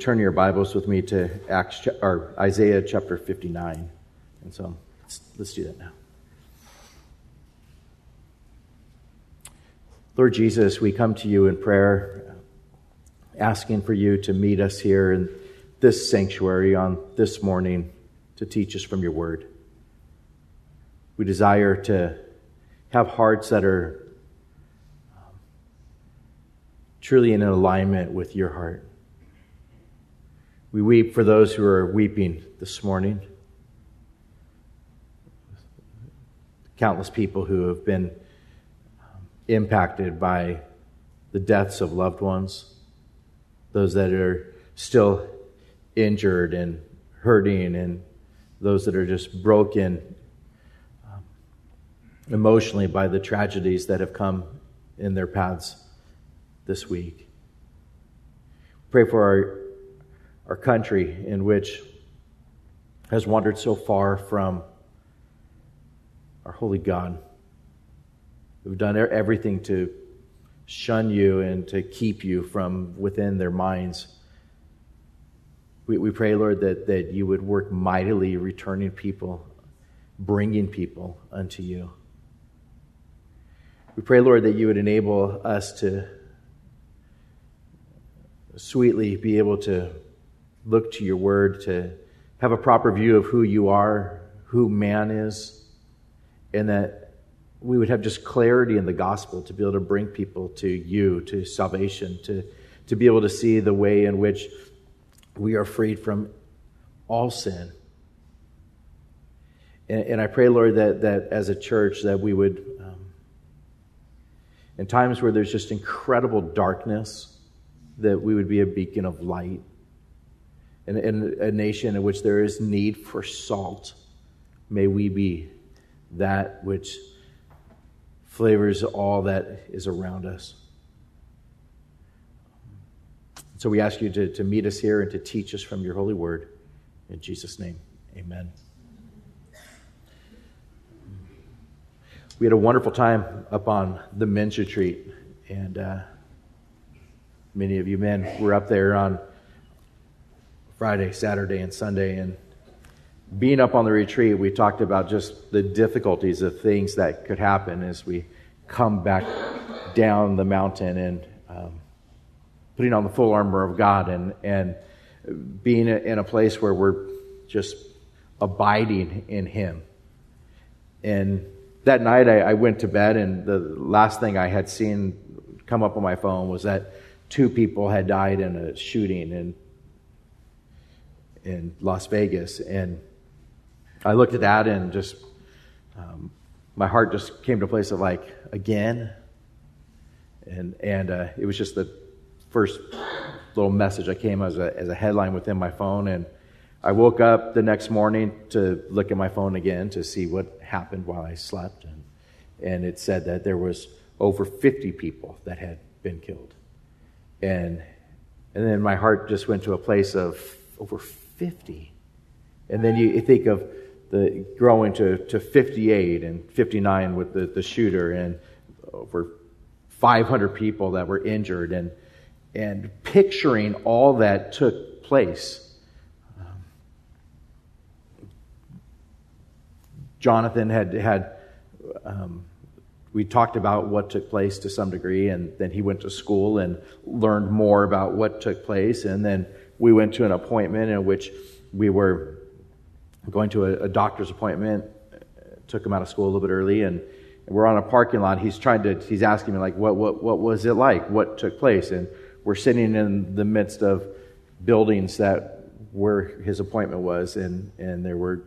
turn your Bibles with me to Acts or Isaiah chapter 59. And so let's, let's do that now. Lord Jesus, we come to you in prayer, asking for you to meet us here in this sanctuary on this morning to teach us from your word. We desire to have hearts that are um, truly in alignment with your heart. We weep for those who are weeping this morning. Countless people who have been um, impacted by the deaths of loved ones, those that are still injured and hurting, and those that are just broken um, emotionally by the tragedies that have come in their paths this week. Pray for our our country in which has wandered so far from our holy God. We've done everything to shun you and to keep you from within their minds. We, we pray, Lord, that, that you would work mightily returning people, bringing people unto you. We pray, Lord, that you would enable us to sweetly be able to look to your word, to have a proper view of who you are, who man is, and that we would have just clarity in the gospel to be able to bring people to you, to salvation, to, to be able to see the way in which we are freed from all sin. And, and I pray, Lord, that, that as a church, that we would, um, in times where there's just incredible darkness, that we would be a beacon of light in, in a nation in which there is need for salt, may we be that which flavors all that is around us. So we ask you to, to meet us here and to teach us from your holy word. In Jesus' name, amen. We had a wonderful time up on the men's retreat, and uh, many of you men were up there on Friday, Saturday, and Sunday. And being up on the retreat, we talked about just the difficulties of things that could happen as we come back down the mountain and um, putting on the full armor of God and, and being in a place where we're just abiding in Him. And that night I, I, went to bed, and the last thing I had seen come up on my phone was that two people had died in a shooting, and in Las Vegas. And I looked at that and just, um, my heart just came to a place of like, again. And, and uh, it was just the first little message that came as a, as a headline within my phone. And I woke up the next morning to look at my phone again to see what happened while I slept. And, and it said that there was over 50 people that had been killed. And, and then my heart just went to a place of over 50. And then you, think of the growing to, to 58 and 59 with the, the shooter and over 500 people that were injured and, and picturing all that took place. Um, Jonathan had had um, we talked about what took place to some degree, and then he went to school and learned more about what took place, and then we went to an appointment in which we were going to a, a doctor's appointment. Took him out of school a little bit early, and, we're on a parking lot. He's trying to. He's asking me like, "What? What? What was it like? What took place?" And we're sitting in the midst of buildings that where his appointment was, and and there were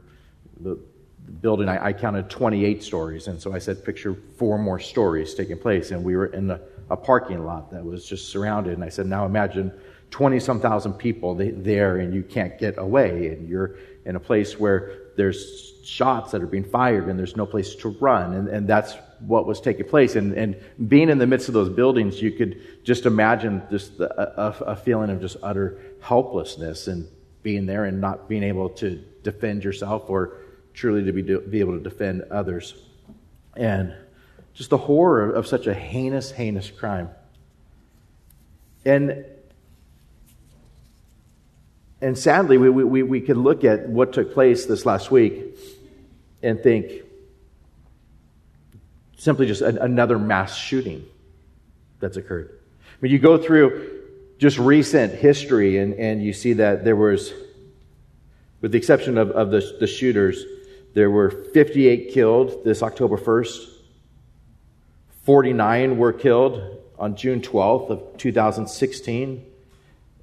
the, the building. I, I, counted 28 stories, and so I said, "Picture four more stories taking place." And we were in a, a parking lot that was just surrounded. And I said, "Now imagine 20 some thousand people there and you can't get away and you're in a place where there's shots that are being fired and there's no place to run and, and that's what was taking place. And, and being in the midst of those buildings you could just imagine just the, a, a feeling of just utter helplessness and being there and not being able to defend yourself or truly to be, be able to defend others. And just the horror of such a heinous heinous crime. And and sadly, we, we, we could look at what took place this last week and think simply just another mass shooting that's occurred. I mean, you go through just recent history and, and you see that there was, with the exception of, of the, the shooters, there were 58 killed this October 1st. 49 were killed on June 12th of 2016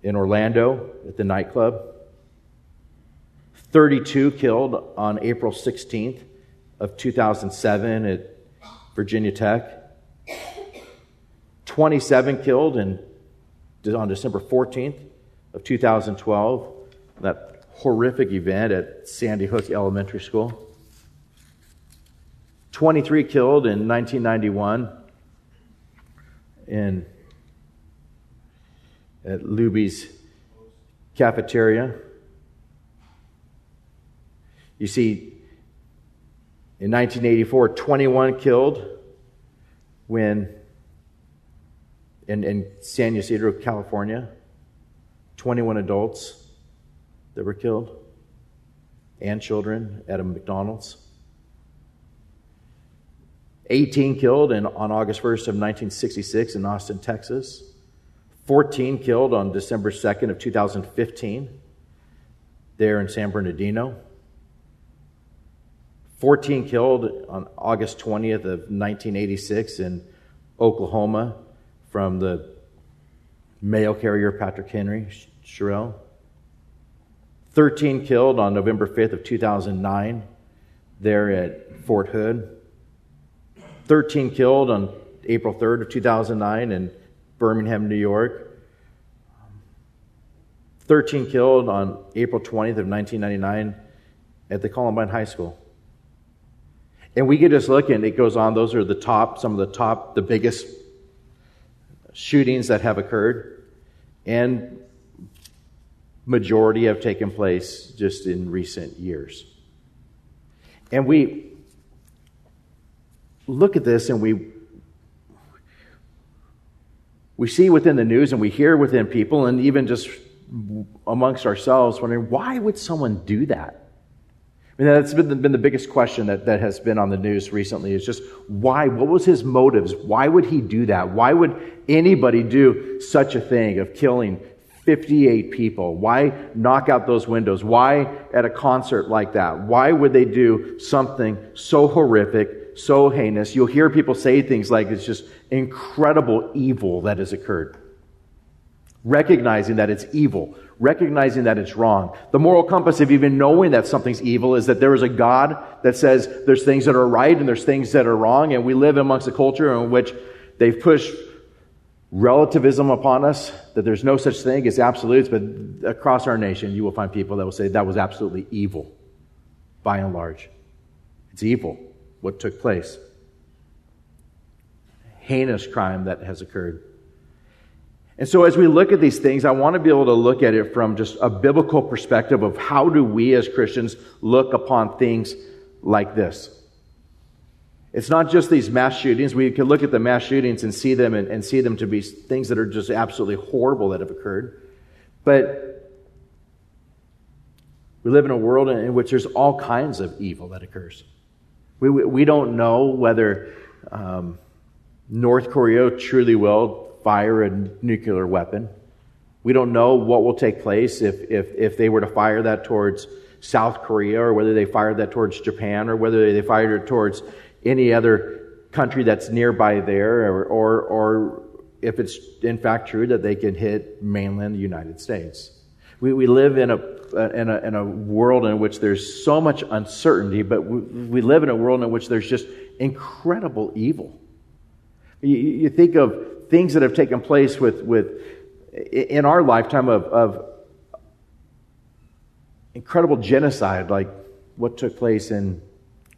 in Orlando at the nightclub. 32 killed on April 16th of 2007 at Virginia Tech. 27 killed in, on December 14th of 2012, that horrific event at Sandy Hook Elementary School. 23 killed in 1991 in at Luby's cafeteria. You see, in 1984, 21 killed when in, in San Ysidro, California, 21 adults that were killed and children at a McDonald's. 18 killed in, on August 1st of 1966 in Austin, Texas. 14 killed on December 2nd of 2015 there in San Bernardino. 14 killed on August 20th of 1986 in Oklahoma from the mail carrier Patrick Henry Sherrill. 13 killed on November 5th of 2009 there at Fort Hood. 13 killed on April 3rd of 2009 in Binghamton, New York. 13 killed on April 20th of 1999 at the Columbine High School. And we could just look and it goes on. Those are the top, some of the top, the biggest shootings that have occurred. And majority have taken place just in recent years. And we look at this and we we see within the news and we hear within people and even just amongst ourselves wondering why would someone do that I mean, that's been the, been the biggest question that, that has been on the news recently is just why? What was his motives? Why would he do that? Why would anybody do such a thing of killing 58 people? Why knock out those windows? Why at a concert like that? Why would they do something so horrific, so heinous. You'll hear people say things like it's just incredible evil that has occurred. Recognizing that it's evil, recognizing that it's wrong. The moral compass of even knowing that something's evil is that there is a God that says there's things that are right and there's things that are wrong, and we live amongst a culture in which they've pushed relativism upon us, that there's no such thing as absolutes, but across our nation, you will find people that will say that was absolutely evil, by and large. It's evil what took place. Heinous crime that has occurred. And so, as we look at these things, I want to be able to look at it from just a biblical perspective of how do we as Christians look upon things like this. It's not just these mass shootings. We can look at the mass shootings and see them and, and see them to be things that are just absolutely horrible that have occurred. But we live in a world in which there's all kinds of evil that occurs. We, we don't know whether um, North Korea truly will fire a nuclear weapon. We don't know what will take place if, if, if they were to fire that towards South Korea or whether they fired that towards Japan or whether they fired it towards any other country that's nearby there or, or, or if it's in fact true that they can hit mainland United States. We, we live in a, in, a, in a world in which there's so much uncertainty, but we, we live in a world in which there's just incredible evil. You, you think of things that have taken place with, with in our lifetime of, of incredible genocide, like what took place in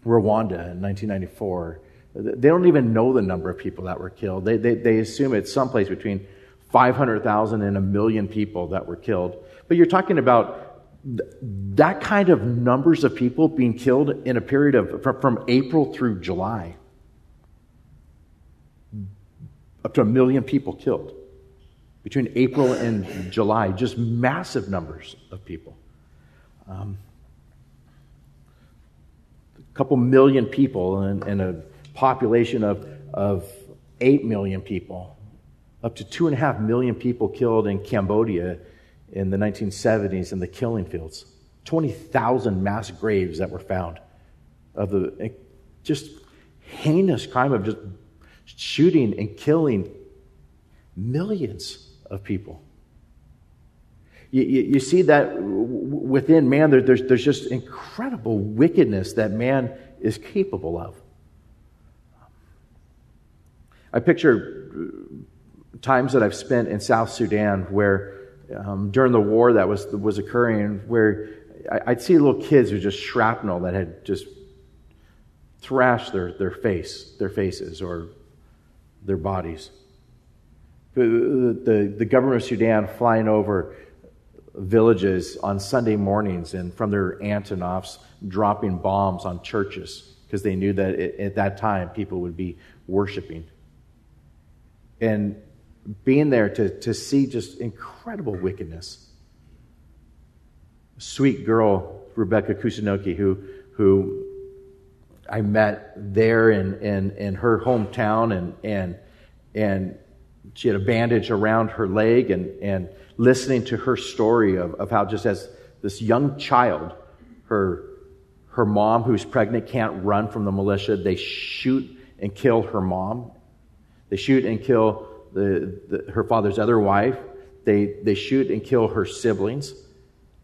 Rwanda in 1994. They don't even know the number of people that were killed. They, they, they assume it's someplace between 500,000 and a million people that were killed. But you're talking about that kind of numbers of people being killed in a period of from, from April through July. Up to a million people killed. between April and July, just massive numbers of people. Um, a couple million people and, and a population of, of 8 million people, up to 2.5 million people killed in Cambodia in the 1970s in the killing fields. 20,000 mass graves that were found of the eh, just heinous crime of just shooting and killing millions of people. You, you, you see that within man, there, there's, there's just incredible wickedness that man is capable of. I picture uh, times that I've spent in South Sudan where um, during the war that was, was occurring, where I, would see little kids who just shrapnel that had just thrashed their, their face, their faces or their bodies. The, the, the government of Sudan flying over villages on Sunday mornings and from their Antonovs dropping bombs on churches because they knew that it, at that time people would be worshiping. And being there to, to see just incredible wickedness. Sweet girl, Rebecca Kusunoki, who, who I met there in, in, in her hometown, and, and, and she had a bandage around her leg, and, and listening to her story of, of how, just as this young child, her, her mom, who's pregnant, can't run from the militia, they shoot and kill her mom. They shoot and kill the, the, her father's other wife. They, they shoot and kill her siblings,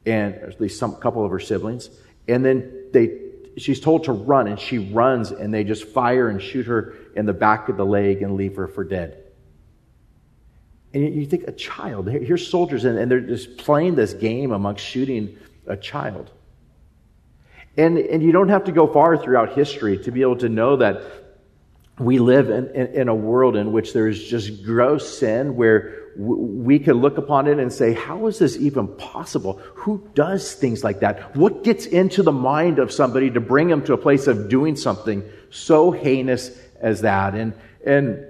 and at least some couple of her siblings. And then they, she's told to run, and she runs, and they just fire and shoot her in the back of the leg and leave her for dead. And you think a child, here's soldiers, and, and they're just playing this game amongst shooting a child. And, and you don't have to go far throughout history to be able to know that we live in, in, in, a world in which there is just gross sin where w- we can look upon it and say, how is this even possible? Who does things like that? What gets into the mind of somebody to bring them to a place of doing something so heinous as that? And, and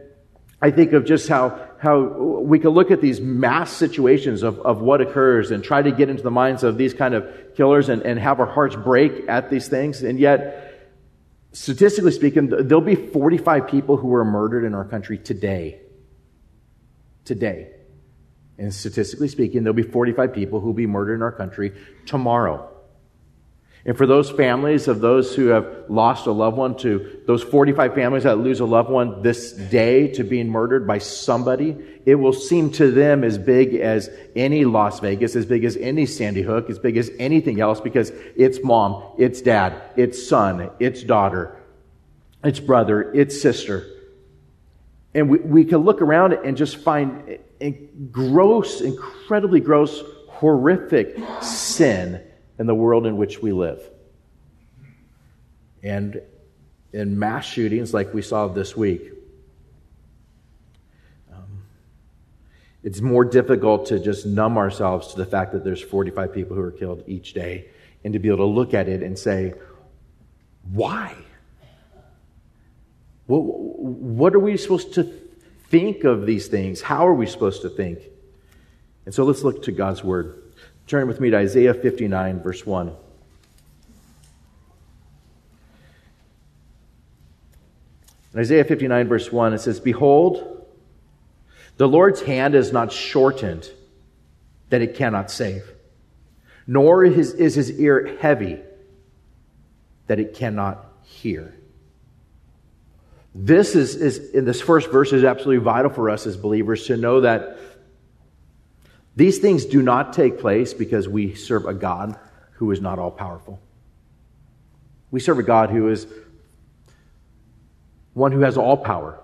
I think of just how, how we can look at these mass situations of, of what occurs and try to get into the minds of these kind of killers and, and have our hearts break at these things. And yet, statistically speaking, there'll be 45 people who were murdered in our country today. Today. And statistically speaking, there'll be 45 people who will be murdered in our country tomorrow. And for those families of those who have lost a loved one to those 45 families that lose a loved one this day to being murdered by somebody, it will seem to them as big as any Las Vegas, as big as any Sandy Hook, as big as anything else because it's mom, it's dad, it's son, it's daughter, it's brother, it's sister. And we, we can look around and just find gross, incredibly gross, horrific sin in the world in which we live. And in mass shootings like we saw this week, um, it's more difficult to just numb ourselves to the fact that there's 45 people who are killed each day and to be able to look at it and say, why? What, what are we supposed to think of these things? How are we supposed to think? And so let's look to God's Word. Turn with me to Isaiah 59, verse 1. In Isaiah 59, verse 1, it says, Behold, the Lord's hand is not shortened that it cannot save, nor is his ear heavy that it cannot hear. This is, is in this first verse is absolutely vital for us as believers to know that these things do not take place because we serve a God who is not all powerful. We serve a God who is one who has all power.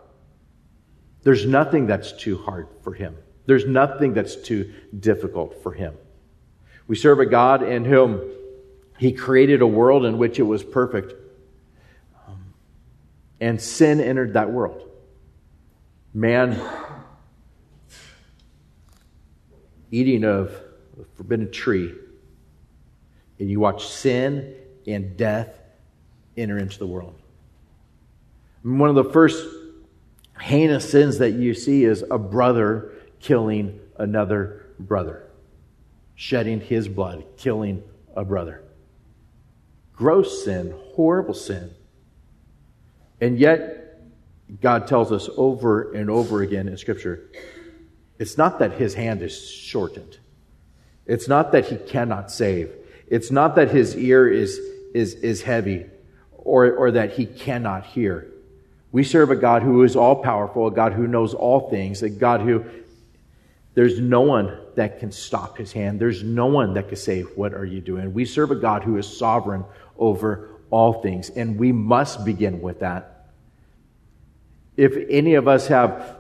There's nothing that's too hard for him. There's nothing that's too difficult for him. We serve a God in whom he created a world in which it was perfect. Um, and sin entered that world. Man eating of the forbidden tree, and you watch sin and death enter into the world. one of the first heinous sins that you see is a brother killing another brother, shedding his blood, killing a brother. Gross sin, horrible sin. And yet, God tells us over and over again in Scripture it's not that his hand is shortened, it's not that he cannot save, it's not that his ear is, is, is heavy or, or that he cannot hear. We serve a God who is all powerful, a God who knows all things, a God who there's no one that can stop his hand. There's no one that can say, What are you doing? We serve a God who is sovereign over all things, and we must begin with that. If any of us have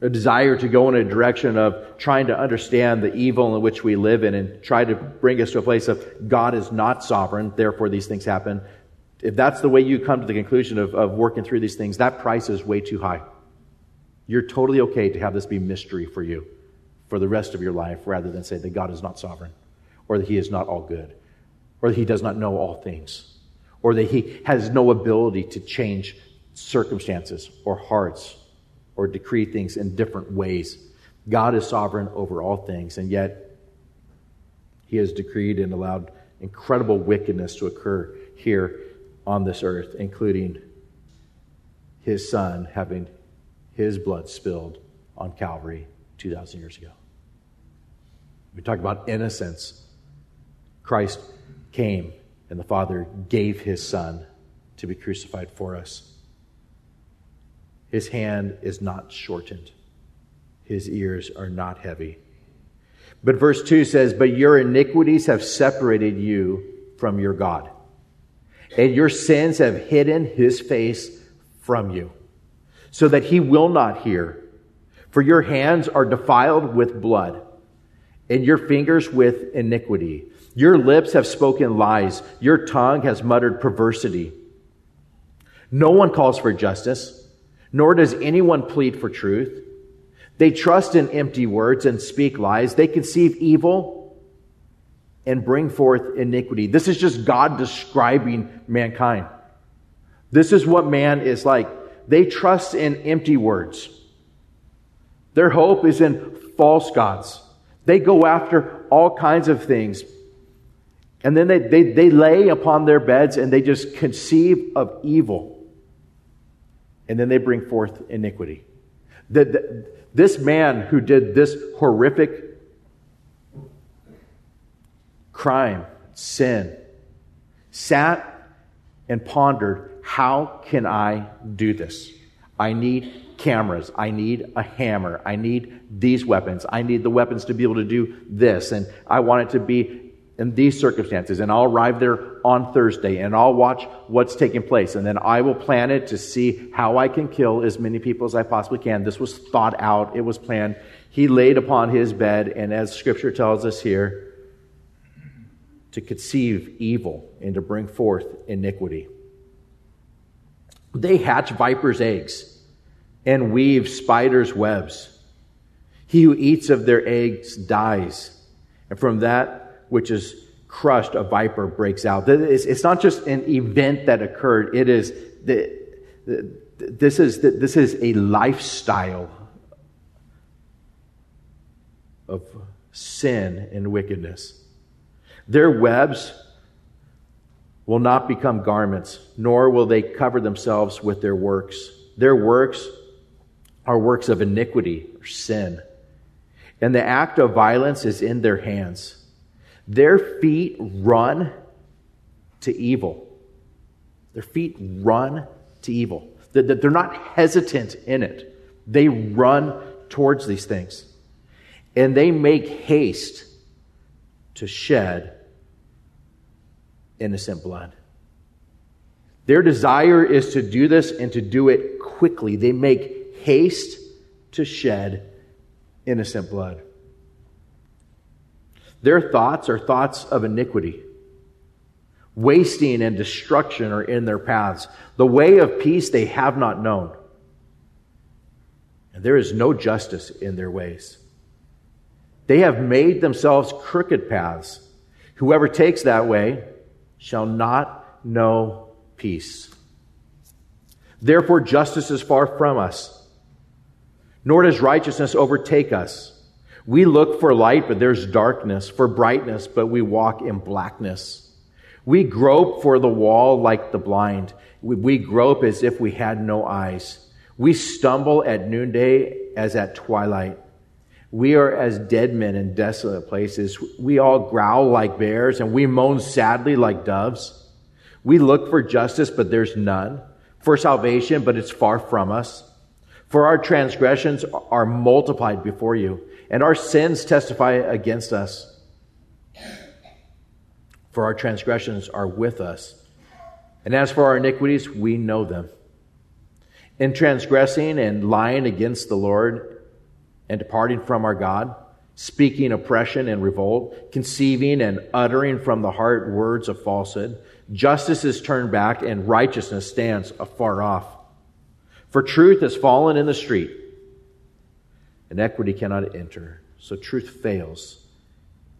a desire to go in a direction of trying to understand the evil in which we live in and try to bring us to a place of God is not sovereign, therefore these things happen. If that's the way you come to the conclusion of, of working through these things, that price is way too high. You're totally okay to have this be mystery for you for the rest of your life rather than say that God is not sovereign or that He is not all good or that He does not know all things or that He has no ability to change circumstances or hearts or decree things in different ways. God is sovereign over all things, and yet He has decreed and allowed incredible wickedness to occur here on this earth, including His Son having His blood spilled on Calvary 2,000 years ago. We talk about innocence. Christ came, and the Father gave His Son to be crucified for us. His hand is not shortened, his ears are not heavy. But verse 2 says, But your iniquities have separated you from your God, and your sins have hidden his face from you, so that he will not hear. For your hands are defiled with blood, and your fingers with iniquity. Your lips have spoken lies, your tongue has muttered perversity. No one calls for justice nor does anyone plead for truth. They trust in empty words and speak lies. They conceive evil and bring forth iniquity. This is just God describing mankind. This is what man is like. They trust in empty words. Their hope is in false gods. They go after all kinds of things. And then they, they, they lay upon their beds and they just conceive of evil and then they bring forth iniquity. The, the, this man who did this horrific crime, sin, sat and pondered, how can I do this? I need cameras. I need a hammer. I need these weapons. I need the weapons to be able to do this. And I want it to be in these circumstances, and I'll arrive there on Thursday, and I'll watch what's taking place, and then I will plan it to see how I can kill as many people as I possibly can. This was thought out, it was planned. He laid upon his bed, and as Scripture tells us here, to conceive evil and to bring forth iniquity. They hatch vipers' eggs and weave spiders' webs. He who eats of their eggs dies, and from that which is crushed, a viper breaks out. It's not just an event that occurred, it is the, this is this is a lifestyle of sin and wickedness. Their webs will not become garments, nor will they cover themselves with their works. Their works are works of iniquity or sin. And the act of violence is in their hands. Their feet run to evil. Their feet run to evil. They're not hesitant in it. They run towards these things. And they make haste to shed innocent blood. Their desire is to do this and to do it quickly. They make haste to shed innocent blood. Their thoughts are thoughts of iniquity. Wasting and destruction are in their paths. The way of peace they have not known. And there is no justice in their ways. They have made themselves crooked paths. Whoever takes that way shall not know peace. Therefore, justice is far from us. nor does righteousness overtake us. We look for light, but there's darkness, for brightness, but we walk in blackness. We grope for the wall like the blind. We grope as if we had no eyes. We stumble at noonday as at twilight. We are as dead men in desolate places. We all growl like bears and we moan sadly like doves. We look for justice, but there's none. For salvation, but it's far from us. For our transgressions are multiplied before you, and our sins testify against us. For our transgressions are with us, and as for our iniquities, we know them. In transgressing and lying against the Lord, and departing from our God, speaking oppression and revolt, conceiving and uttering from the heart words of falsehood, justice is turned back, and righteousness stands afar off. For truth has fallen in the street, and equity cannot enter. So truth fails,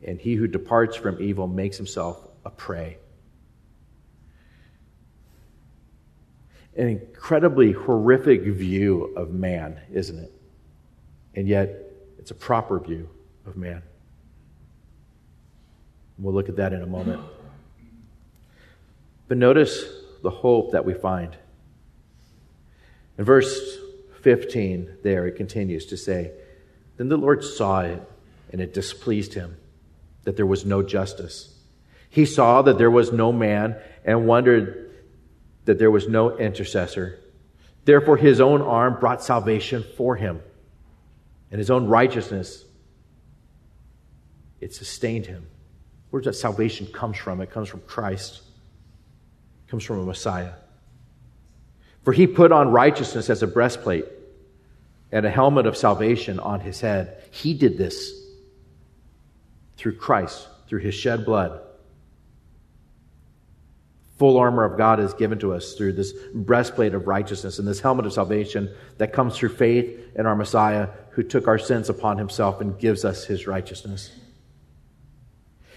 and he who departs from evil makes himself a prey. An incredibly horrific view of man, isn't it? And yet, it's a proper view of man. We'll look at that in a moment. But notice the hope that we find. In verse 15, there it continues to say, Then the Lord saw it, and it displeased him that there was no justice. He saw that there was no man, and wondered that there was no intercessor. Therefore, his own arm brought salvation for him, and his own righteousness, it sustained him. Where does that salvation comes from? It comes from Christ. It comes from a Messiah. For he put on righteousness as a breastplate and a helmet of salvation on his head. He did this through Christ, through his shed blood. Full armor of God is given to us through this breastplate of righteousness and this helmet of salvation that comes through faith in our Messiah who took our sins upon himself and gives us his righteousness.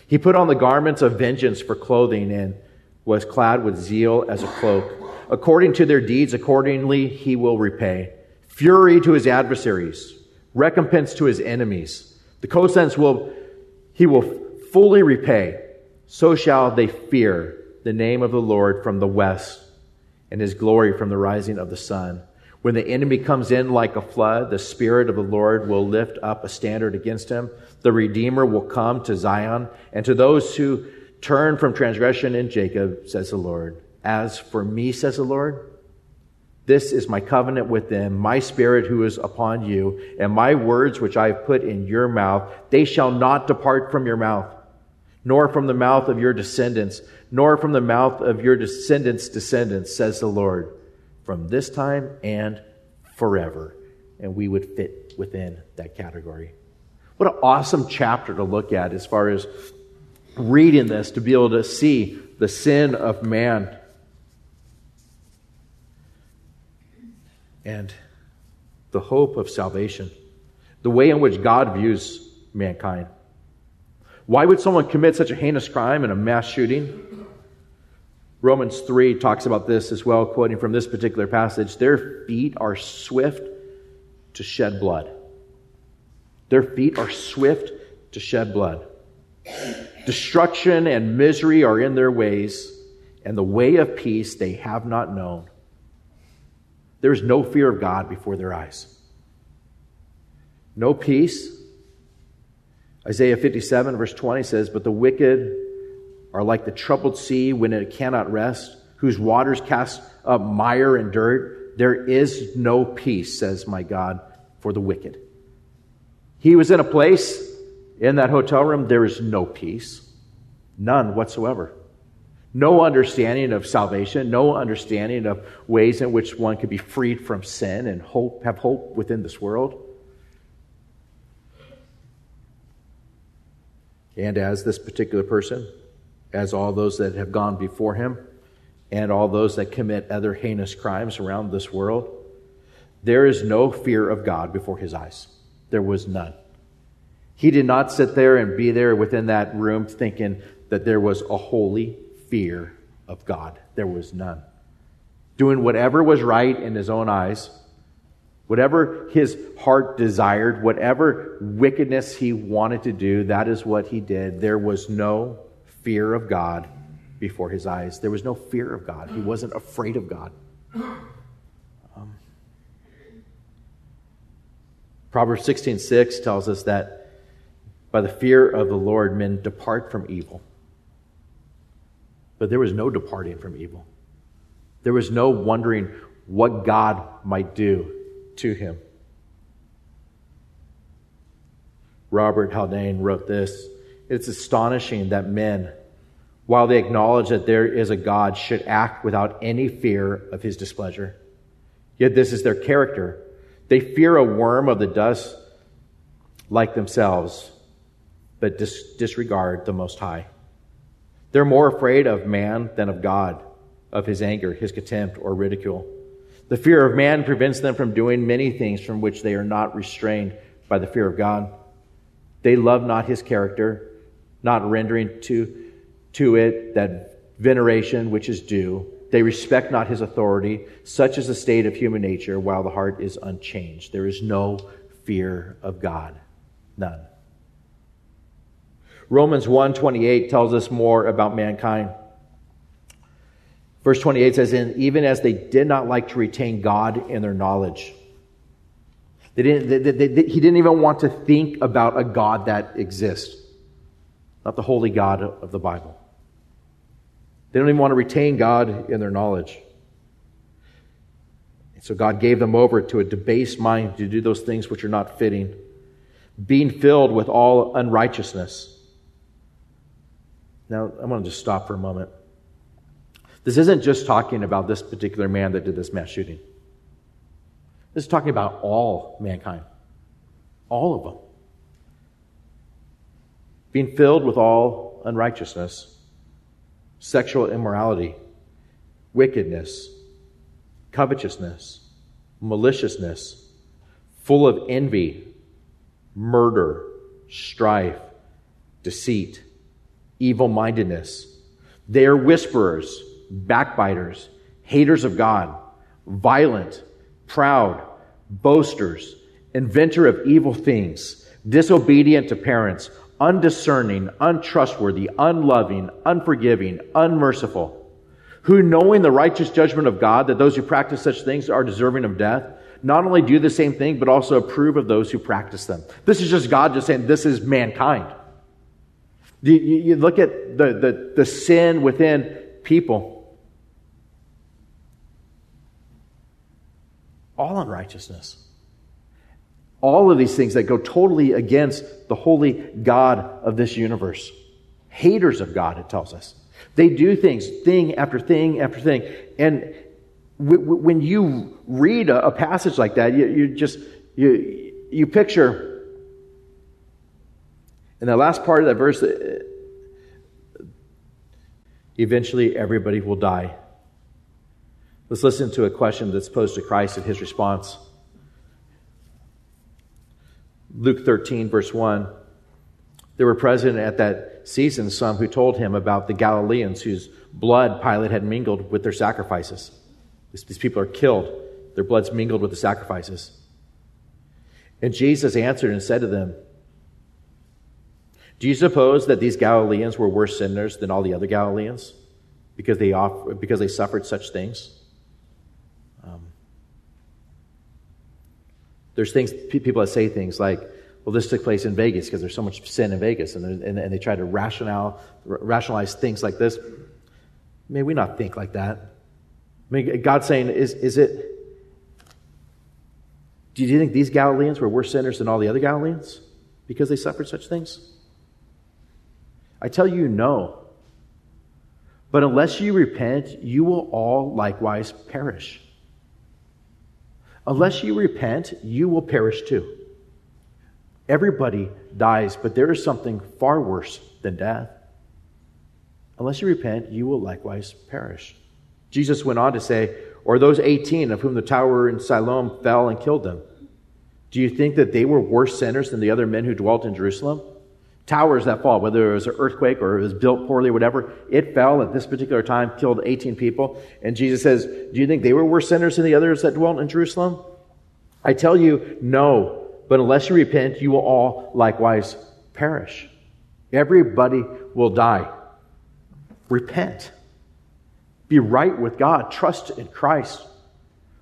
He put on the garments of vengeance for clothing and was clad with zeal as a cloak. According to their deeds, accordingly he will repay. Fury to his adversaries, recompense to his enemies. The cosense will, he will fully repay. So shall they fear the name of the Lord from the west and his glory from the rising of the sun. When the enemy comes in like a flood, the Spirit of the Lord will lift up a standard against him. The Redeemer will come to Zion, and to those who turn from transgression in Jacob, says the Lord. As for me, says the Lord, this is my covenant with them, my spirit who is upon you, and my words which I have put in your mouth, they shall not depart from your mouth, nor from the mouth of your descendants, nor from the mouth of your descendants' descendants, says the Lord, from this time and forever. And we would fit within that category. What an awesome chapter to look at as far as reading this to be able to see the sin of man and the hope of salvation, the way in which God views mankind. Why would someone commit such a heinous crime and a mass shooting? Romans 3 talks about this as well, quoting from this particular passage. Their feet are swift to shed blood. Their feet are swift to shed blood. Destruction and misery are in their ways, and the way of peace they have not known. There is no fear of God before their eyes. No peace. Isaiah 57, verse 20 says, But the wicked are like the troubled sea when it cannot rest, whose waters cast up mire and dirt. There is no peace, says my God, for the wicked. He was in a place in that hotel room, there is no peace. None whatsoever no understanding of salvation, no understanding of ways in which one could be freed from sin and hope, have hope within this world. And as this particular person, as all those that have gone before him, and all those that commit other heinous crimes around this world, there is no fear of God before his eyes. There was none. He did not sit there and be there within that room thinking that there was a holy, fear of God. There was none. Doing whatever was right in his own eyes, Whatever his heart desired, whatever wickedness he wanted to do, that is what he did. There was no fear of God before his eyes. There was no fear of God. He wasn't afraid of God. Um, Proverbs 16:6 tells us that by the fear of the Lord men depart from evil. But there was no departing from evil. There was no wondering what God might do to him. Robert Haldane wrote this It's astonishing that men, while they acknowledge that there is a God, should act without any fear of his displeasure. Yet this is their character. They fear a worm of the dust like themselves, but dis- disregard the Most High. They're more afraid of man than of God, of his anger, his contempt, or ridicule. The fear of man prevents them from doing many things from which they are not restrained by the fear of God. They love not his character, not rendering to, to it that veneration which is due. They respect not his authority. Such is the state of human nature while the heart is unchanged. There is no fear of God. None. Romans 1:28 tells us more about mankind. Verse 28 says, And even as they did not like to retain God in their knowledge, they didn't, they, they, they, he didn't even want to think about a God that exists, not the holy God of the Bible. They don't even want to retain God in their knowledge. And so God gave them over to a debased mind to do those things which are not fitting, being filled with all unrighteousness. Now, I want to just stop for a moment. This isn't just talking about this particular man that did this mass shooting. This is talking about all mankind, all of them. Being filled with all unrighteousness, sexual immorality, wickedness, covetousness, maliciousness, full of envy, murder, strife, deceit, evil mindedness. They are whisperers backbiters, haters of God, violent, proud, boasters, inventor of evil things, disobedient to parents, undiscerning, untrustworthy, unloving, unforgiving, unmerciful, who, knowing the righteous judgment of God, that those who practice such things are deserving of death, not only do the same thing, but also approve of those who practice them. This is just God just saying, this is mankind. You, you look at the, the, the sin within people. all unrighteousness. All of these things that go totally against the holy God of this universe. Haters of God, it tells us. They do things, thing after thing after thing. And when you read a, a, passage like that, you, you just, you, you picture in the last part of that verse, uh, eventually everybody will die. Let's listen to a question that's posed to Christ and his response. Luke 13, verse 1. There were present at that season some who told him about the Galileans whose blood Pilate had mingled with their sacrifices. These people are killed, their blood's mingled with the sacrifices. And Jesus answered and said to them, Do you suppose that these Galileans were worse sinners than all the other Galileans because they, offer, because they suffered such things? Um, there's things, people that say things like, well, this took place in Vegas because there's so much sin in Vegas, and, and, and they try to rational, rationalize things like this. May we not think like that. I mean, God's saying, is, is it, do you think these Galileans were worse sinners than all the other Galileans because they suffered such things? I tell you, no. But unless you repent, you will all likewise perish. Unless you repent, you will perish too. Everybody dies, but there is something far worse than death. Unless you repent, you will likewise perish. Jesus went on to say, Or those 18 of whom the tower in Siloam fell and killed them. Do you think that they were worse sinners than the other men who dwelt in Jerusalem? Towers that fall, whether it was an earthquake or it was built poorly or whatever, it fell at this particular time, killed 18 people. And Jesus says, Do you think they were worse sinners than the others that dwelt in Jerusalem? I tell you, no, but unless you repent, you will all likewise perish. Everybody will die. Repent. Be right with God. Trust in Christ,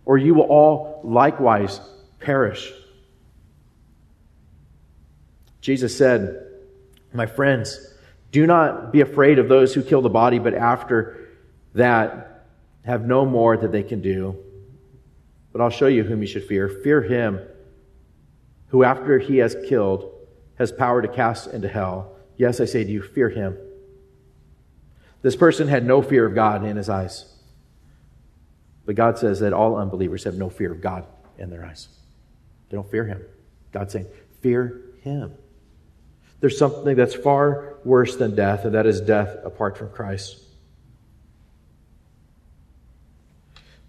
or you will all likewise perish. Jesus said, My friends, do not be afraid of those who kill the body, but after that have no more that they can do. But I'll show you whom you should fear. Fear him who, after he has killed, has power to cast into hell. Yes, I say to you, fear him. This person had no fear of God in his eyes. But God says that all unbelievers have no fear of God in their eyes. They don't fear him. God's saying, fear him. There's something that's far worse than death, and that is death apart from Christ.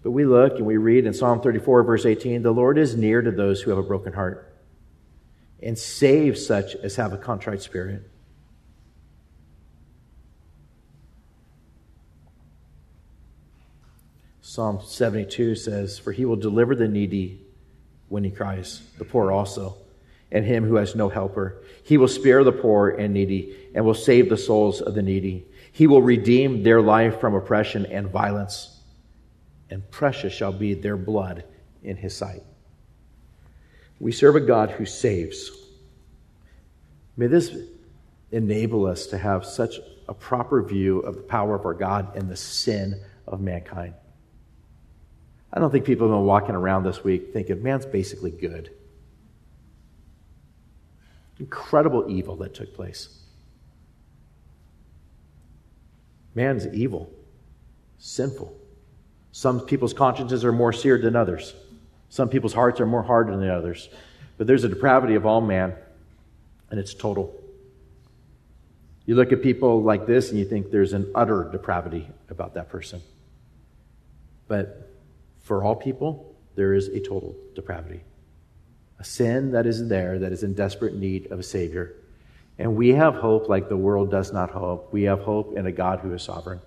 But we look and we read in Psalm 34, verse 18 the Lord is near to those who have a broken heart and saves such as have a contrite spirit. Psalm 72 says, For he will deliver the needy when he cries, the poor also, and him who has no helper. He will spare the poor and needy, and will save the souls of the needy. He will redeem their life from oppression and violence, and precious shall be their blood in his sight. We serve a God who saves. May this enable us to have such a proper view of the power of our God and the sin of mankind. I don't think people have been walking around this week thinking, man's basically good. Incredible evil that took place. Man's evil, sinful. Some people's consciences are more seared than others. Some people's hearts are more hardened than others. But there's a depravity of all man, and it's total. You look at people like this and you think there's an utter depravity about that person. But for all people, there is a total depravity. A sin that is there that is in desperate need of a Savior. And we have hope like the world does not hope. We have hope in a God who is sovereign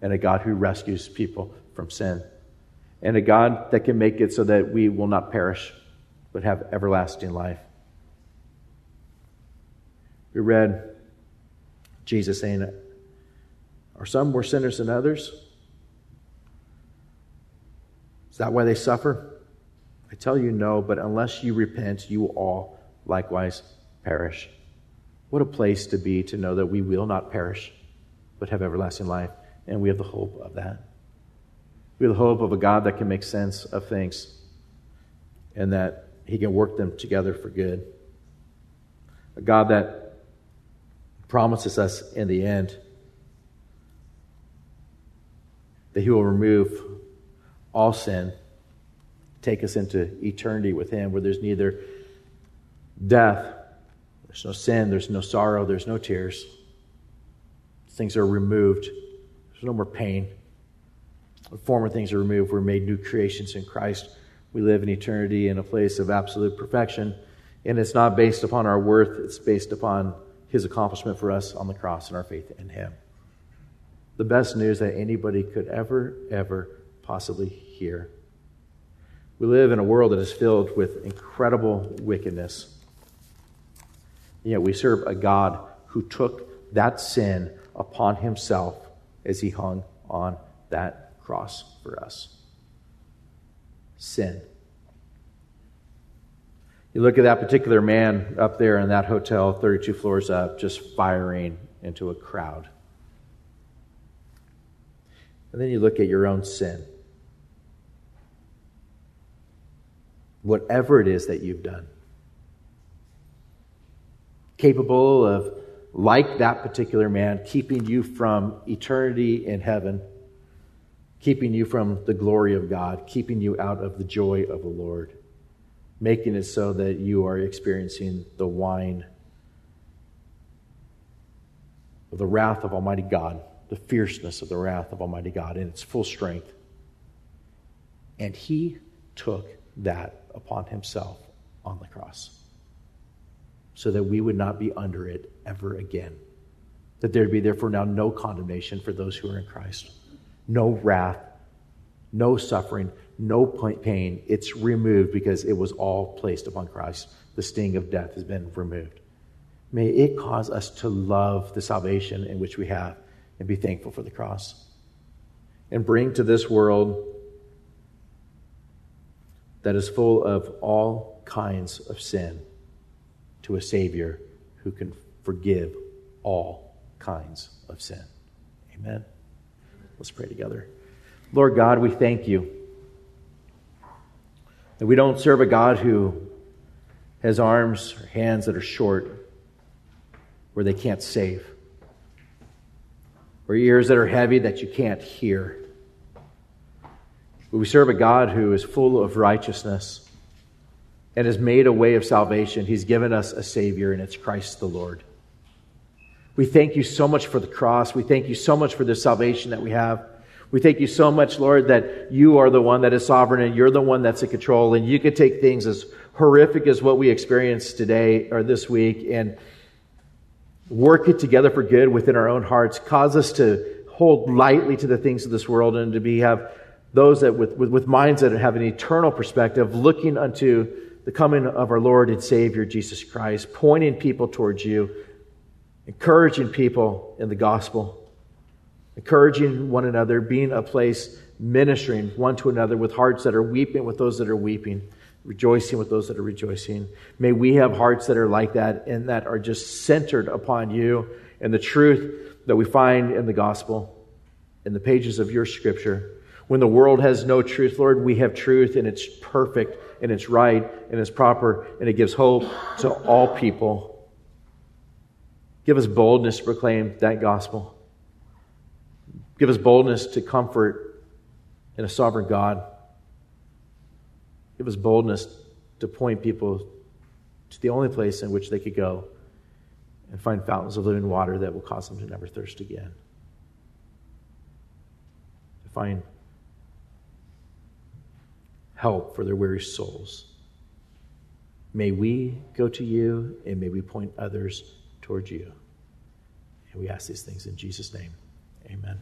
and a God who rescues people from sin and a God that can make it so that we will not perish but have everlasting life. We read Jesus saying, Are some more sinners than others? Is that why they suffer? I tell you no, but unless you repent, you all likewise perish. What a place to be to know that we will not perish, but have everlasting life. And we have the hope of that. We have the hope of a God that can make sense of things and that He can work them together for good. A God that promises us in the end that He will remove all sin, take us into eternity with Him, where there's neither death, there's no sin, there's no sorrow, there's no tears. Things are removed, there's no more pain. The former things are removed. We're made new creations in Christ. We live in eternity in a place of absolute perfection. And it's not based upon our worth, it's based upon His accomplishment for us on the cross and our faith in Him. The best news that anybody could ever, ever possibly hear. We live in a world that is filled with incredible wickedness. Yet we serve a God who took that sin upon himself as he hung on that cross for us. Sin. You look at that particular man up there in that hotel, 32 floors up, just firing into a crowd. And then you look at your own sin. Whatever it is that you've done. Capable of, like that particular man, keeping you from eternity in heaven, keeping you from the glory of God, keeping you out of the joy of the Lord, making it so that you are experiencing the wine of the wrath of Almighty God, the fierceness of the wrath of Almighty God in its full strength. And He took that upon himself on the cross so that we would not be under it ever again. That there'd be therefore now no condemnation for those who are in Christ, no wrath, no suffering, no pain. It's removed because it was all placed upon Christ. The sting of death has been removed. May it cause us to love the salvation in which we have and be thankful for the cross. And bring to this world that is full of all kinds of sin to a Savior who can forgive all kinds of sin. Amen. Let's pray together. Lord God, we thank you that we don't serve a God who has arms or hands that are short where they can't save, or ears that are heavy that you can't hear. But we serve a God who is full of righteousness and has made a way of salvation. He's given us a Savior, and it's Christ the Lord. We thank you so much for the cross. We thank you so much for the salvation that we have. We thank you so much, Lord, that you are the one that is sovereign and you're the one that's in control, and you can take things as horrific as what we experienced today or this week and work it together for good within our own hearts. Cause us to hold lightly to the things of this world and to be have those that with, with, with minds that have an eternal perspective, looking unto the coming of our Lord and Savior Jesus Christ, pointing people towards you, encouraging people in the gospel encouraging one another, being a place ministering one to another with hearts that are weeping with those that are weeping, rejoicing with those that are rejoicing. May we have hearts that are like that and that are just centered upon you and the truth that we find in the gospel, in the pages of your scripture. When the world has no truth, Lord, we have truth and it's perfect and it's right and it's proper and it gives hope to all people. Give us boldness to proclaim that gospel. Give us boldness to comfort in a sovereign God. Give us boldness to point people to the only place in which they could go and find fountains of living water that will cause them to never thirst again. To find help for their weary souls. May we go to you and may we point others towards you. And we ask these things in Jesus' name. Amen.